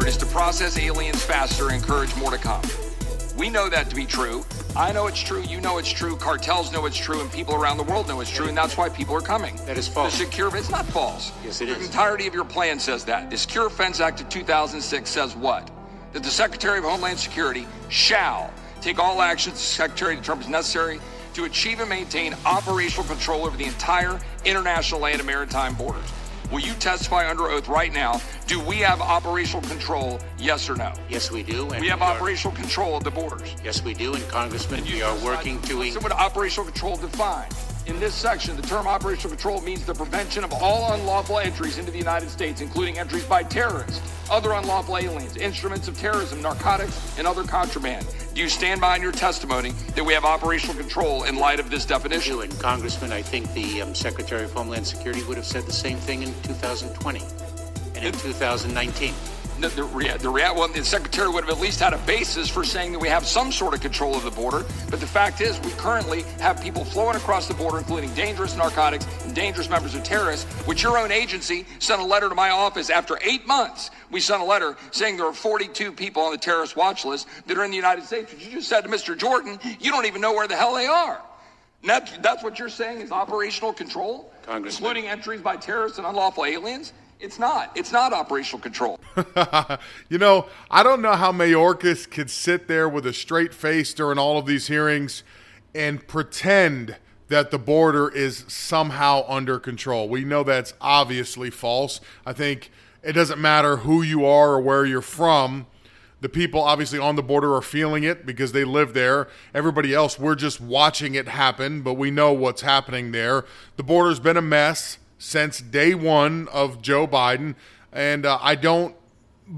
plan you just offered, is to process aliens faster and encourage more to come. We know that to be true. I know it's true. You know it's true. Cartels know it's true, and people around the world know it's true, and that's why people are coming. That is false. The secure, it's not false. Yes, it the is. entirety of your plan says that. The Secure Fence Act of 2006 says what? That the Secretary of Homeland Security shall take all actions the Secretary determines necessary to achieve and maintain operational control over the entire international land and maritime borders. Will you testify under oath right now? Do we have operational control? Yes or no? Yes, we do. And We have are- operational control of the borders. Yes, we do. And Congressman, we are working to. So what operational control define? In this section, the term operational control means the prevention of all unlawful entries into the United States, including entries by terrorists, other unlawful aliens, instruments of terrorism, narcotics, and other contraband. Do you stand behind your testimony that we have operational control in light of this definition? And Congressman, I think the um, Secretary of Homeland Security would have said the same thing in 2020 and in 2019. The, the, the, rea- well, the secretary would have at least had a basis for saying that we have some sort of control of the border. But the fact is, we currently have people flowing across the border, including dangerous narcotics and dangerous members of terrorists, which your own agency sent a letter to my office after eight months. We sent a letter saying there are 42 people on the terrorist watch list that are in the United States. But you just said to Mr. Jordan, you don't even know where the hell they are. That, that's what you're saying is operational control? Including entries by terrorists and unlawful aliens? It's not. It's not operational control. you know, I don't know how Mayorkas could sit there with a straight face during all of these hearings and pretend that the border is somehow under control. We know that's obviously false. I think it doesn't matter who you are or where you're from. The people obviously on the border are feeling it because they live there. Everybody else, we're just watching it happen, but we know what's happening there. The border's been a mess since day one of Joe Biden, and uh, I don't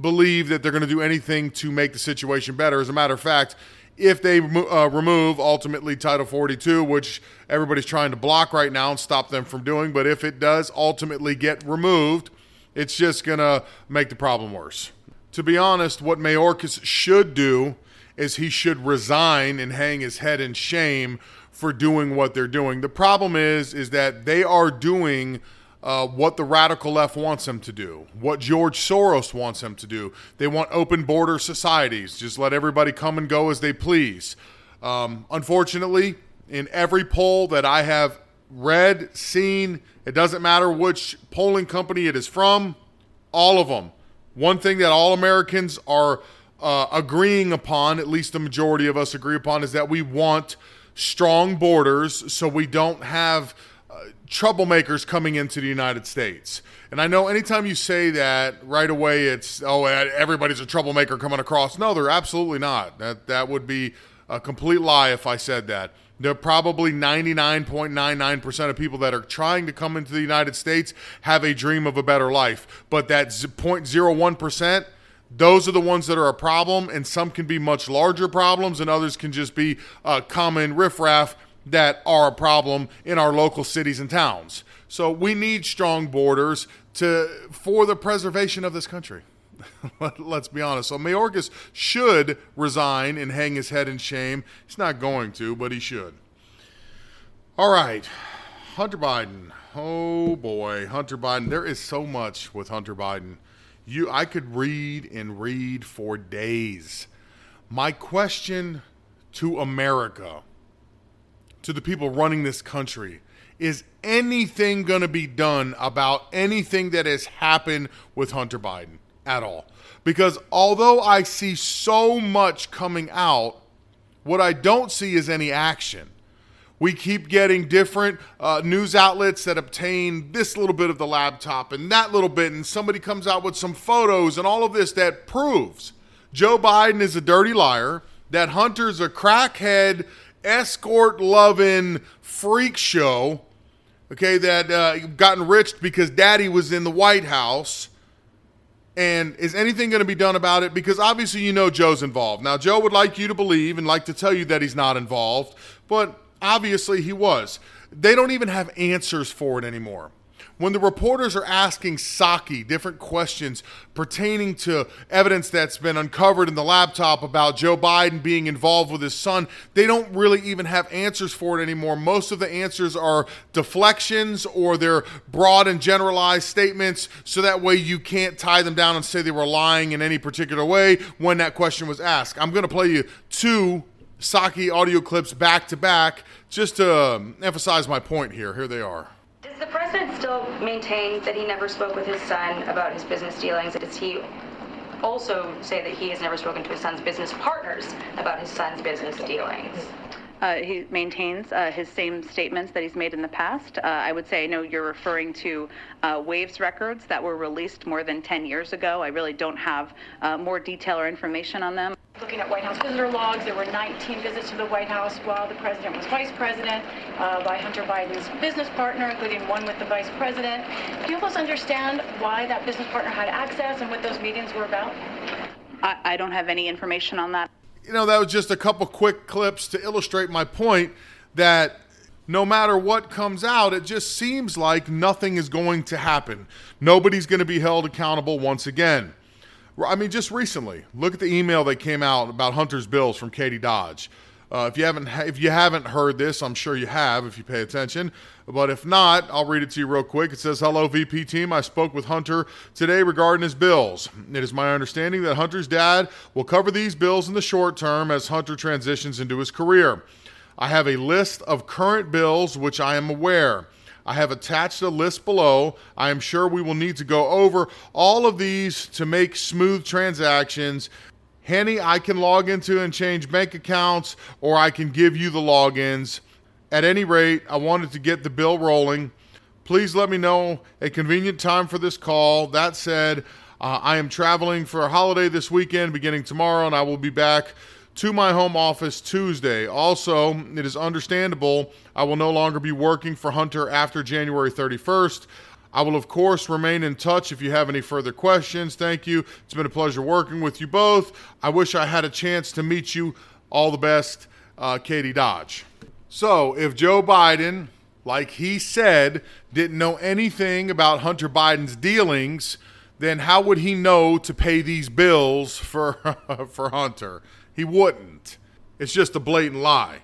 believe that they're going to do anything to make the situation better. As a matter of fact, if they uh, remove ultimately Title 42, which everybody's trying to block right now and stop them from doing, but if it does ultimately get removed, it's just going to make the problem worse. To be honest, what Mayorkas should do is he should resign and hang his head in shame for doing what they're doing. The problem is is that they are doing uh, what the radical left wants them to do, what George Soros wants them to do. They want open border societies, just let everybody come and go as they please. Um, unfortunately, in every poll that I have read, seen, it doesn't matter which polling company it is from, all of them. One thing that all Americans are uh, agreeing upon, at least the majority of us agree upon, is that we want strong borders so we don't have uh, troublemakers coming into the United States. And I know anytime you say that, right away it's oh everybody's a troublemaker coming across. No, they're absolutely not. That that would be a complete lie if I said that. There are probably 99.99% of people that are trying to come into the United States have a dream of a better life. But that 0.01%, those are the ones that are a problem, and some can be much larger problems, and others can just be uh, common riffraff that are a problem in our local cities and towns. So we need strong borders to for the preservation of this country. Let's be honest. So Mayorkas should resign and hang his head in shame. He's not going to, but he should. All right. Hunter Biden. Oh boy, Hunter Biden. There is so much with Hunter Biden. You I could read and read for days. My question to America, to the people running this country, is anything going to be done about anything that has happened with Hunter Biden at all? Because although I see so much coming out, what I don't see is any action. We keep getting different uh, news outlets that obtain this little bit of the laptop and that little bit, and somebody comes out with some photos and all of this that proves Joe Biden is a dirty liar, that Hunter's a crackhead, escort loving freak show, okay, that uh, gotten rich because daddy was in the White House. And is anything going to be done about it? Because obviously you know Joe's involved. Now, Joe would like you to believe and like to tell you that he's not involved, but obviously he was. They don't even have answers for it anymore when the reporters are asking Psaki different questions pertaining to evidence that's been uncovered in the laptop about Joe Biden being involved with his son, they don't really even have answers for it anymore. Most of the answers are deflections or they're broad and generalized statements, so that way you can't tie them down and say they were lying in any particular way when that question was asked. I'm going to play you two Psaki audio clips back to back just to um, emphasize my point here. Here they are Does the president still maintain that he never spoke with his son about his business dealings? Does he also say that he has never spoken to his son's business partners about his son's business dealings? Uh, he maintains uh, his same statements that he's made in the past. Uh, I would say I know you're referring to uh, Waves records that were released more than 10 years ago. I really don't have uh, more detail or information on them. Looking at White House visitor logs, there were 19 visits to the White House while the president was vice president uh, by Hunter Biden's business partner, including one with the vice president. Do you help us understand why that business partner had access and what those meetings were about? I, I don't have any information on that. You know, that was just a couple quick clips to illustrate my point that no matter what comes out, it just seems like nothing is going to happen. Nobody's going to be held accountable once again. I mean, just recently, look at the email that came out about Hunter's bills from Katie Dodge. Uh, if you haven't if you haven't heard this, I'm sure you have if you pay attention. But if not, I'll read it to you real quick. It says, "Hello, VP team. I spoke with Hunter today regarding his bills. It is my understanding that Hunter's dad will cover these bills in the short term as Hunter transitions into his career. I have a list of current bills which I am aware." I have attached a list below. I am sure we will need to go over all of these to make smooth transactions. Henny, I can log into and change bank accounts, or I can give you the logins. At any rate, I wanted to get the bill rolling. Please let me know a convenient time for this call. That said, uh, I am traveling for a holiday this weekend beginning tomorrow, and I will be back to my home office Tuesday. Also, it is understandable I will no longer be working for Hunter after January 31st. I will, of course, remain in touch if you have any further questions. Thank you. It's been a pleasure working with you both. I wish I had a chance to meet you. All the best, uh, Katie Dodge. So, if Joe Biden, like he said, didn't know anything about Hunter Biden's dealings, then how would he know to pay these bills for, for Hunter? He wouldn't. It's just a blatant lie.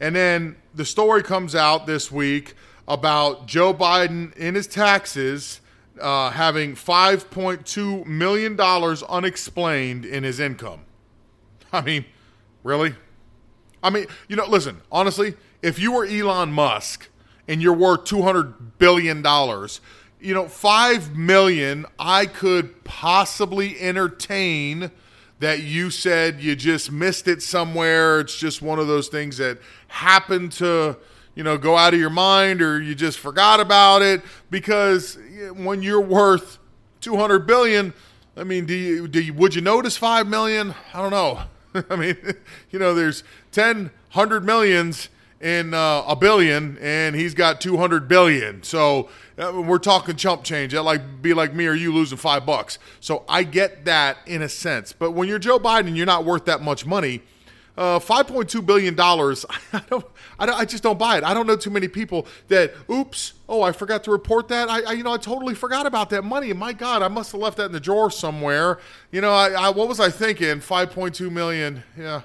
And then the story comes out this week about Joe Biden in his taxes uh, having $5.2 million unexplained in his income. I mean, really? I mean, you know, listen, honestly, if you were Elon Musk and you're worth $200 billion, you know, 5 million I could possibly entertain – that you said you just missed it somewhere. It's just one of those things that happened to, you know, go out of your mind or you just forgot about it because when you're worth 200 billion, I mean, do you, do you, would you notice 5 million? I don't know. I mean, you know, there's 10, 100 millions in uh, a billion and he's got 200 billion. So uh, we're talking chump change. That like be like me or you losing five bucks. So I get that in a sense. But when you're Joe Biden, you're not worth that much money. Uh, $5.2 billion, I, don't, I, don't, I just don't buy it. I don't know too many people that, oops, oh, I forgot to report that. I, I, you know, I totally forgot about that money. My God, I must have left that in the drawer somewhere. You know, I, I what was I thinking? 5.2 million. Yeah.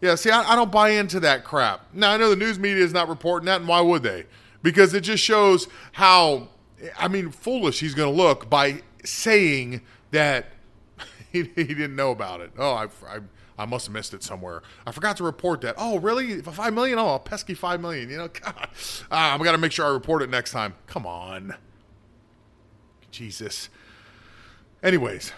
Yeah, see, I, I don't buy into that crap. Now, I know the news media is not reporting that, and why would they? Because it just shows how, I mean, foolish he's going to look by saying that he, he didn't know about it. Oh, I, I, I must have missed it somewhere. I forgot to report that. Oh, really? Five million? Oh, pesky five million. You know, God, ah, I've got to make sure I report it next time. Come on, Jesus. Anyways,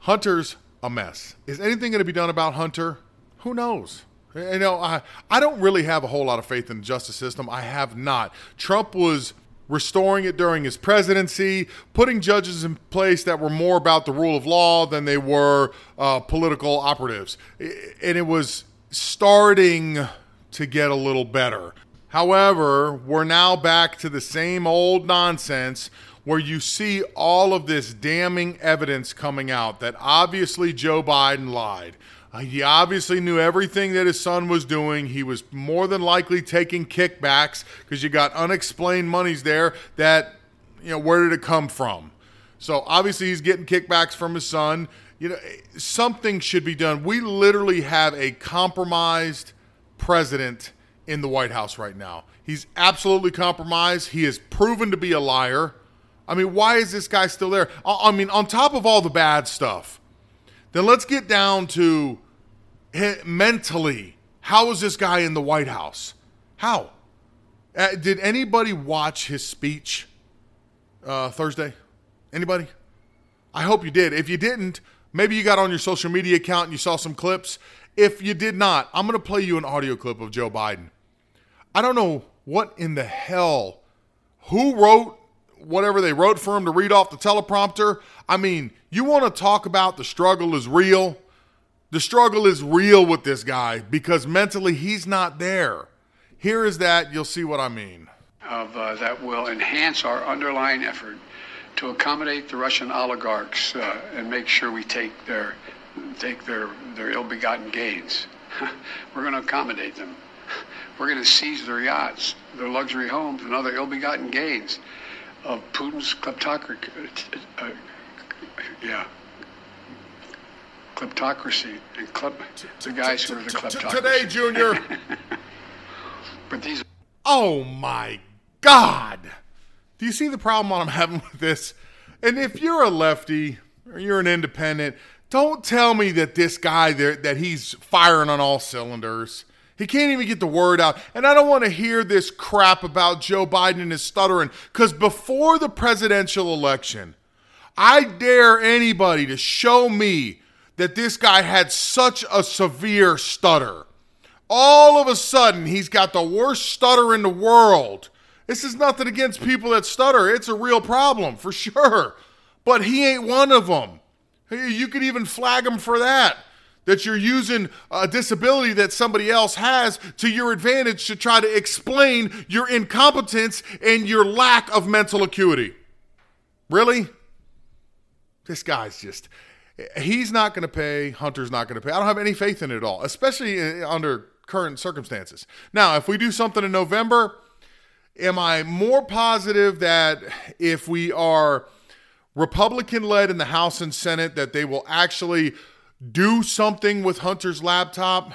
Hunter's a mess. Is anything going to be done about Hunter? Who knows? You know, I, I don't really have a whole lot of faith in the justice system. I have not. Trump was restoring it during his presidency, putting judges in place that were more about the rule of law than they were uh, political operatives. And it was starting to get a little better. However, we're now back to the same old nonsense where you see all of this damning evidence coming out that obviously Joe Biden lied. Uh, he obviously knew everything that his son was doing. He was more than likely taking kickbacks because you got unexplained monies there that, you know, where did it come from? So obviously he's getting kickbacks from his son. You know, something should be done. We literally have a compromised president in the White House right now. He's absolutely compromised. He is proven to be a liar. I mean, why is this guy still there? I mean, on top of all the bad stuff, then let's get down to mentally. How is this guy in the White House? How? Uh, did anybody watch his speech uh, Thursday? Anybody? I hope you did. If you didn't, maybe you got on your social media account and you saw some clips. If you did not, I'm going to play you an audio clip of Joe Biden. I don't know what in the hell, who wrote whatever they wrote for him to read off the teleprompter. I mean, you want to talk about the struggle is real? The struggle is real with this guy because mentally he's not there. Here is that. You'll see what I mean. Of uh, that will enhance our underlying effort to accommodate the Russian oligarchs uh, and make sure we take their take their their ill-begotten gains. We're going to accommodate them. We're going to seize their yachts, their luxury homes, and other ill-begotten gains of Putin's kleptocracy. Uh, uh, yeah. Kleptocracy and klep, the guys who are the kleptocracy. Today, Junior. but these. Oh my God! Do you see the problem I'm having with this? And if you're a lefty or you're an independent, don't tell me that this guy there that he's firing on all cylinders. He can't even get the word out. And I don't want to hear this crap about Joe Biden and his stuttering because before the presidential election, I dare anybody to show me that this guy had such a severe stutter. All of a sudden, he's got the worst stutter in the world. This is nothing against people that stutter. It's a real problem for sure. But he ain't one of them. You could even flag him for that that you're using a disability that somebody else has to your advantage to try to explain your incompetence and your lack of mental acuity. Really? This guy's just, he's not going to pay. Hunter's not going to pay. I don't have any faith in it at all, especially uh, under current circumstances. Now, if we do something in November, am I more positive that if we are Republican led in the House and Senate, that they will actually do something with Hunter's laptop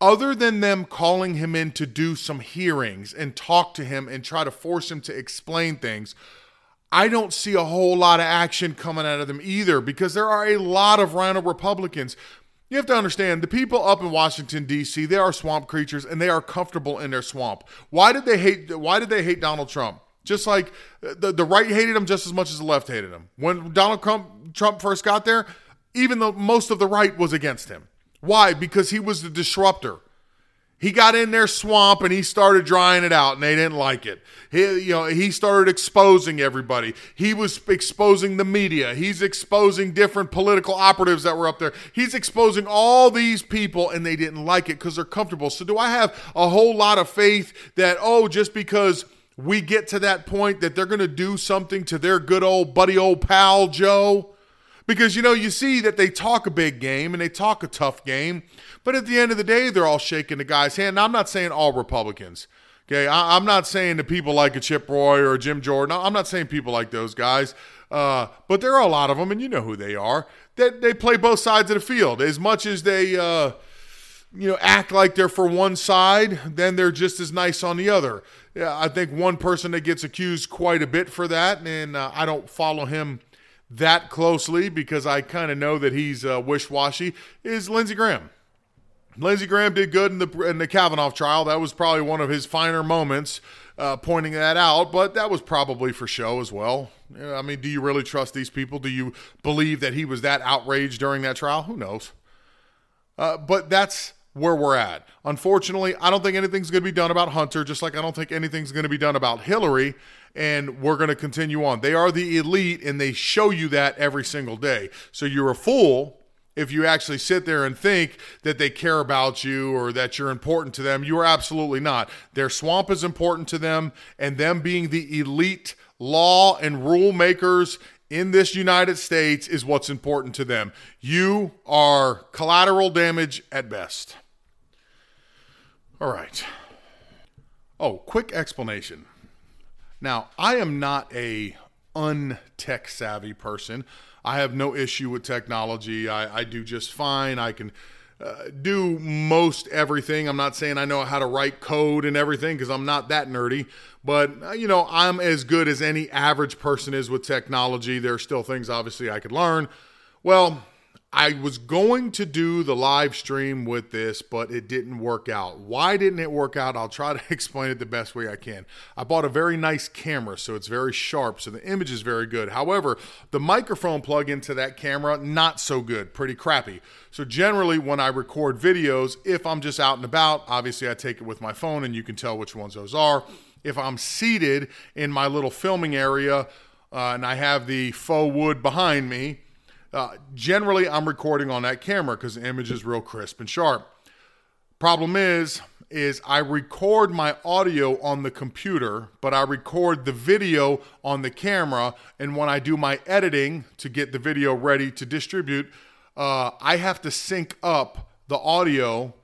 other than them calling him in to do some hearings and talk to him and try to force him to explain things, I don't see a whole lot of action coming out of them either because there are a lot of RINO Republicans. You have to understand the people up in Washington D.C. They are swamp creatures and they are comfortable in their swamp. Why did they hate? Why did they hate Donald Trump? Just like uh, the the right hated him just as much as the left hated him. When Donald Trump, Trump first got there, even though most of the right was against him. Why? Because he was the disruptor. He got in their swamp and he started drying it out, and they didn't like it. He, you know, he started exposing everybody. He was exposing the media. He's exposing different political operatives that were up there. He's exposing all these people, and they didn't like it because they're comfortable. So, do I have a whole lot of faith that oh, just because we get to that point that they're going to do something to their good old buddy, old pal Joe? Because, you know, you see that they talk a big game and they talk a tough game, but at the end of the day, they're all shaking the guy's hand. Now, I'm not saying all Republicans. Okay, I, am not saying the people like a Chip Roy or Jim Jordan. I'm not saying people like those guys, uh, but there are a lot of them, and you know who they are. That they, they play both sides of the field. As much as they, uh, you know, act like they're for one side, then they're just as nice on the other. Yeah, I think one person that gets accused quite a bit for that, and uh, I don't follow him that closely because I kind of know that he's uh, wish-washy is Lindsey Graham. Lindsey Graham did good in the in the Kavanaugh trial. That was probably one of his finer moments, uh, pointing that out. But that was probably for show as well. I mean, do you really trust these people? Do you believe that he was that outraged during that trial? Who knows? Uh, but that's where we're at. Unfortunately, I don't think anything's going to be done about Hunter, just like I don't think anything's going to be done about Hillary and we're going to continue on. They are the elite, and they show you that every single day. So you're a fool if you actually sit there and think that they care about you or that you're important to them. You are absolutely not. Their swamp is important to them, and them being the elite law and rule makers in this United States is what's important to them. You are collateral damage at best. All right. Oh, quick explanation. Now, I am not a untech savvy person. I have no issue with technology. I, I do just fine. I can uh, do most everything. I'm not saying I know how to write code and everything because I'm not that nerdy, but uh, you know, I'm as good as any average person is with technology. There are still things obviously I could learn. Well, I was going to do the live stream with this, but it didn't work out. Why didn't it work out? I'll try to explain it the best way I can. I bought a very nice camera, so it's very sharp, so the image is very good. However, the microphone plug into that camera, not so good, pretty crappy. So, generally, when I record videos, if I'm just out and about, obviously I take it with my phone and you can tell which ones those are. If I'm seated in my little filming area uh, and I have the faux wood behind me, uh, generally, I'm recording on that camera because the image is real crisp and sharp. Problem is, is I record my audio on the computer, but I record the video on the camera. And when I do my editing to get the video ready to distribute, uh, I have to sync up the audio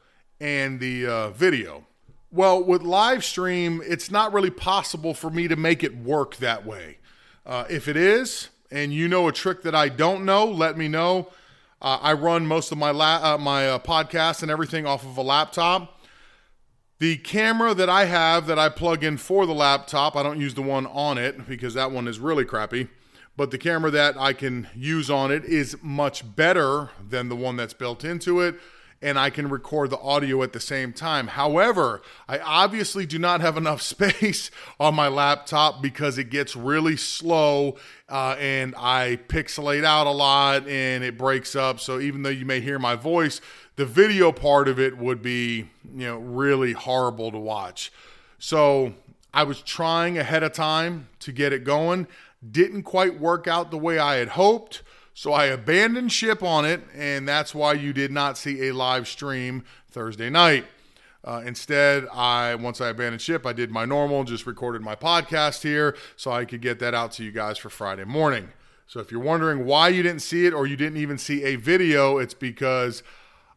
and the uh, video. Well, with live stream, it's not really possible for me to make it work that way. Uh, if it is, and you know a trick that I don't know, let me know. Uh, I run most of my la- uh, my uh, podcasts and everything off of a laptop. The camera that I have that I plug in for the laptop, I don't use the one on it because that one is really crappy. But the camera that I can use on it is much better than the one that's built into it and I can record the audio at the same time. However, I obviously do not have enough space on my laptop because it gets really slow uh, and I pixelate out a lot and it breaks up. So even though you may hear my voice, the video part of it would be, you know, really horrible to watch. So I was trying ahead of time to get it going. Didn't quite work out the way I had hoped. So I abandoned ship on it, and that's why you did not see a live stream Thursday night. Uh, instead, I once I abandoned ship, I did my normal, just recorded my podcast here, so I could get that out to you guys for Friday morning. So if you're wondering why you didn't see it or you didn't even see a video, it's because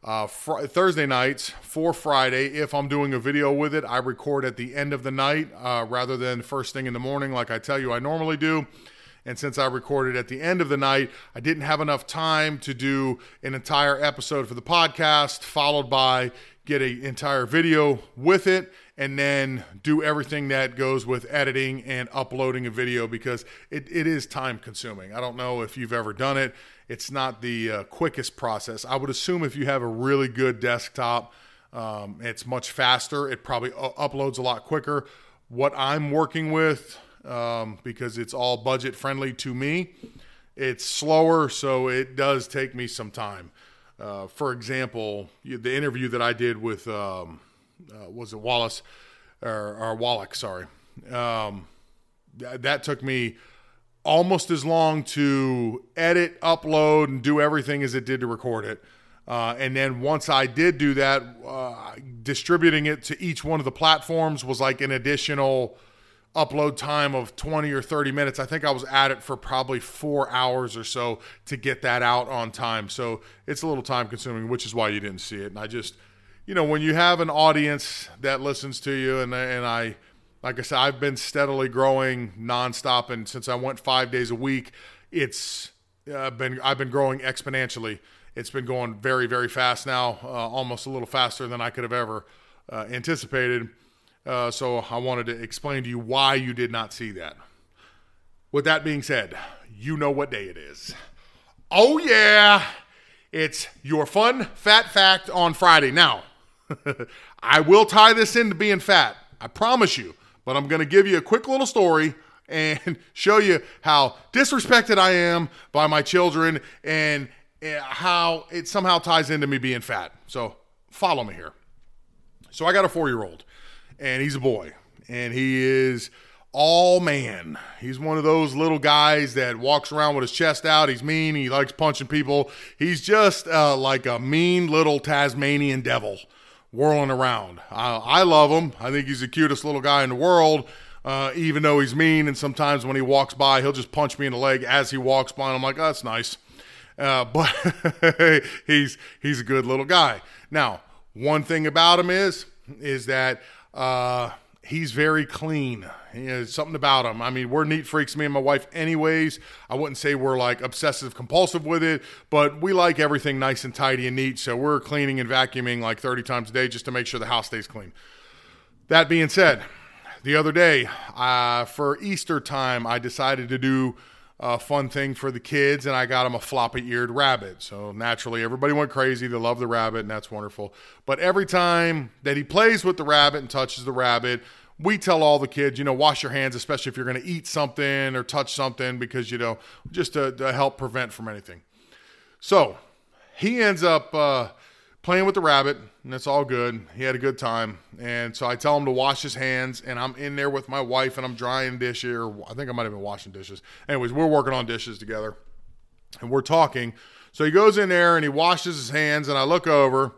uh, fr- Thursday nights for Friday, if I'm doing a video with it, I record at the end of the night uh, rather than first thing in the morning, like I tell you I normally do. And since I recorded at the end of the night, I didn't have enough time to do an entire episode for the podcast, followed by get an entire video with it, and then do everything that goes with editing and uploading a video because it, it is time consuming. I don't know if you've ever done it, it's not the uh, quickest process. I would assume if you have a really good desktop, um, it's much faster. It probably uploads a lot quicker. What I'm working with, um, because it's all budget friendly to me. It's slower, so it does take me some time. Uh, for example, the interview that I did with um, uh, was it Wallace or, or Wallach? Sorry, um, th- that took me almost as long to edit, upload, and do everything as it did to record it. Uh, and then once I did do that, uh, distributing it to each one of the platforms was like an additional upload time of 20 or 30 minutes. I think I was at it for probably four hours or so to get that out on time. So it's a little time consuming, which is why you didn't see it. And I just, you know, when you have an audience that listens to you, and, and I, like I said, I've been steadily growing nonstop. And since I went five days a week, it's uh, been, I've been growing exponentially. It's been going very, very fast now, uh, almost a little faster than I could have ever uh, anticipated uh, so I wanted to explain to you why you did not see that. With that being said, you know what day it is. Oh, yeah, it's your fun fat fact on Friday. Now, I will tie this into being fat, I promise you, but I'm going to give you a quick little story and show you how disrespected I am by my children and how it somehow ties into me being fat. So follow me here. So I got a four year old and he's a boy, and he is all man. He's one of those little guys that walks around with his chest out. He's mean. He likes punching people. He's just uh, like a mean little Tasmanian devil whirling around. I, I love him. I think he's the cutest little guy in the world. uh, even though he's mean. And sometimes when he walks by, he'll just punch me in the leg as he walks by. And I'm like, oh, that's nice. Uh, but he's he's a good little guy. Now, one thing about him is is that uh, he's very clean. You know, something about him. I mean, we're neat freaks, me and my wife, anyways. I wouldn't say we're like obsessive compulsive with it, but we like everything nice and tidy and neat. So we're cleaning and vacuuming like 30 times a day just to make sure the house stays clean. That being said, the other day uh, for Easter time, I decided to do a fun thing for the kids, and I got them a floppy eared rabbit. So naturally, everybody went crazy. They love the rabbit, and that's wonderful. But every time that he plays with the rabbit and touches the rabbit, we tell all the kids, you know, wash your hands, especially if you're going to eat something or touch something, because, you know, just to, to help prevent from anything. So he ends up uh, playing with the rabbit, and it's all good. He had a good time. And so I tell him to wash his hands, and I'm in there with my wife, and I'm drying dishes, or I think I might have been washing dishes. Anyways, we're working on dishes together, and we're talking. So he goes in there and he washes his hands, and I look over,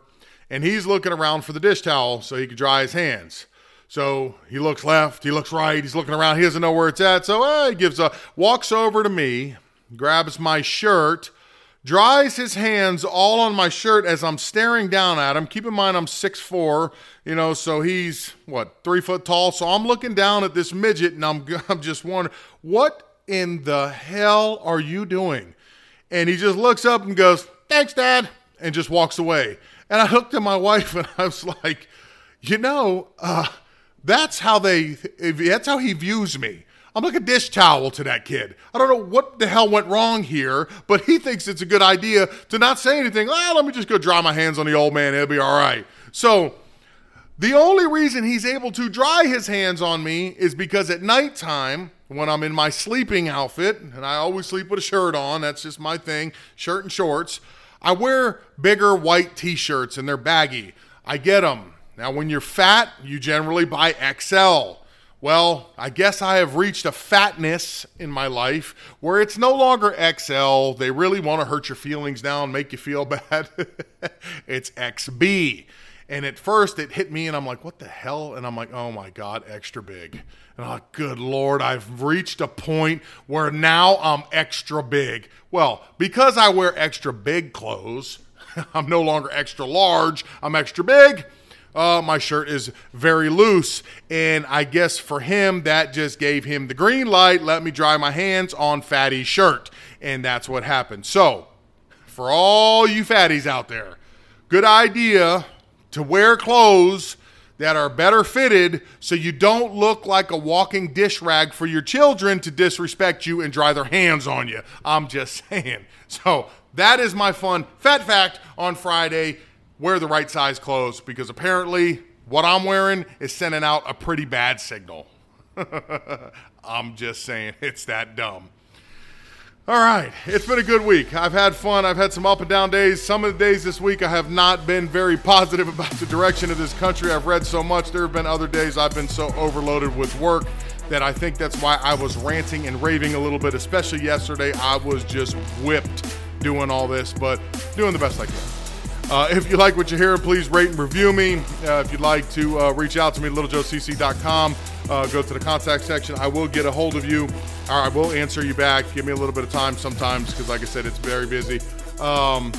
and he's looking around for the dish towel so he can dry his hands. So he looks left, he looks right, he's looking around, he doesn't know where it's at. So uh, he gives a walks over to me, grabs my shirt, dries his hands all on my shirt as I'm staring down at him. Keep in mind I'm six four, you know, so he's what three foot tall. So I'm looking down at this midget, and I'm I'm just wondering what in the hell are you doing? And he just looks up and goes, "Thanks, Dad," and just walks away. And I looked at my wife, and I was like, you know, uh, that's how they. That's how he views me. I'm like a dish towel to that kid. I don't know what the hell went wrong here, but he thinks it's a good idea to not say anything. Oh, let me just go dry my hands on the old man. It'll be all right. So, the only reason he's able to dry his hands on me is because at nighttime, when I'm in my sleeping outfit, and I always sleep with a shirt on, that's just my thing, shirt and shorts, I wear bigger white t shirts and they're baggy. I get them. Now, when you're fat, you generally buy XL. Well, I guess I have reached a fatness in my life where it's no longer XL. They really want to hurt your feelings now and make you feel bad. it's XB. And at first it hit me and I'm like, what the hell? And I'm like, oh my God, extra big. And I'm like, good Lord, I've reached a point where now I'm extra big. Well, because I wear extra big clothes, I'm no longer extra large, I'm extra big uh, my shirt is very loose. And I guess for him, that just gave him the green light. Let me dry my hands on Fatty's shirt. And that's what happened. So, for all you fatties out there, good idea to wear clothes that are better fitted so you don't look like a walking dish rag for your children to disrespect you and dry their hands on you. I'm just saying. So, that is my fun fat fact on Friday wear the right size clothes because apparently what I'm wearing is sending out a pretty bad signal. I'm just saying, it's that dumb. All right, it's been a good week. I've had fun. I've had some up and down days. Some of the days this week I have not been very positive about the direction of this country. I've read so much. There have been other days I've been so overloaded with work that I think that's why I was ranting and raving a little bit, especially yesterday. I was just whipped doing all this, but doing the best I can. Uh, if you like what you hear, please rate and review me. Uh, if you'd like to uh, reach out to me, littlejoecc.com, uh, go to the contact section. I will get a hold of you, I will answer you back. Give me a little bit of time sometimes because, like I said, it's very busy. Um,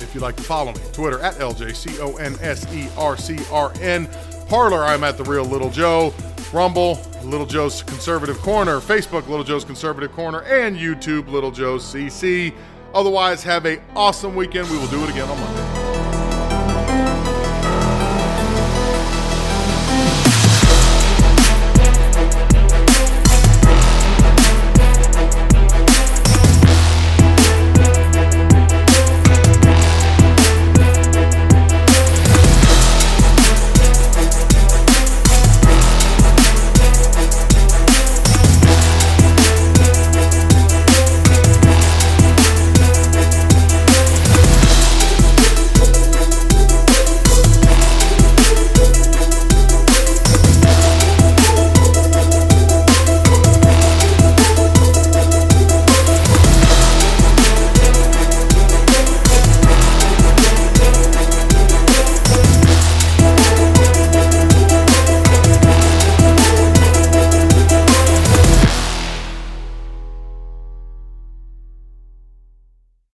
if you'd like to follow me, Twitter at LJCONSERCRN. Parler, I'm at The Real Little Joe. Rumble, Little Joe's Conservative Corner. Facebook, Little Joe's Conservative Corner. And YouTube, Little Joe's CC. Otherwise, have a awesome weekend. We will do it again on Monday.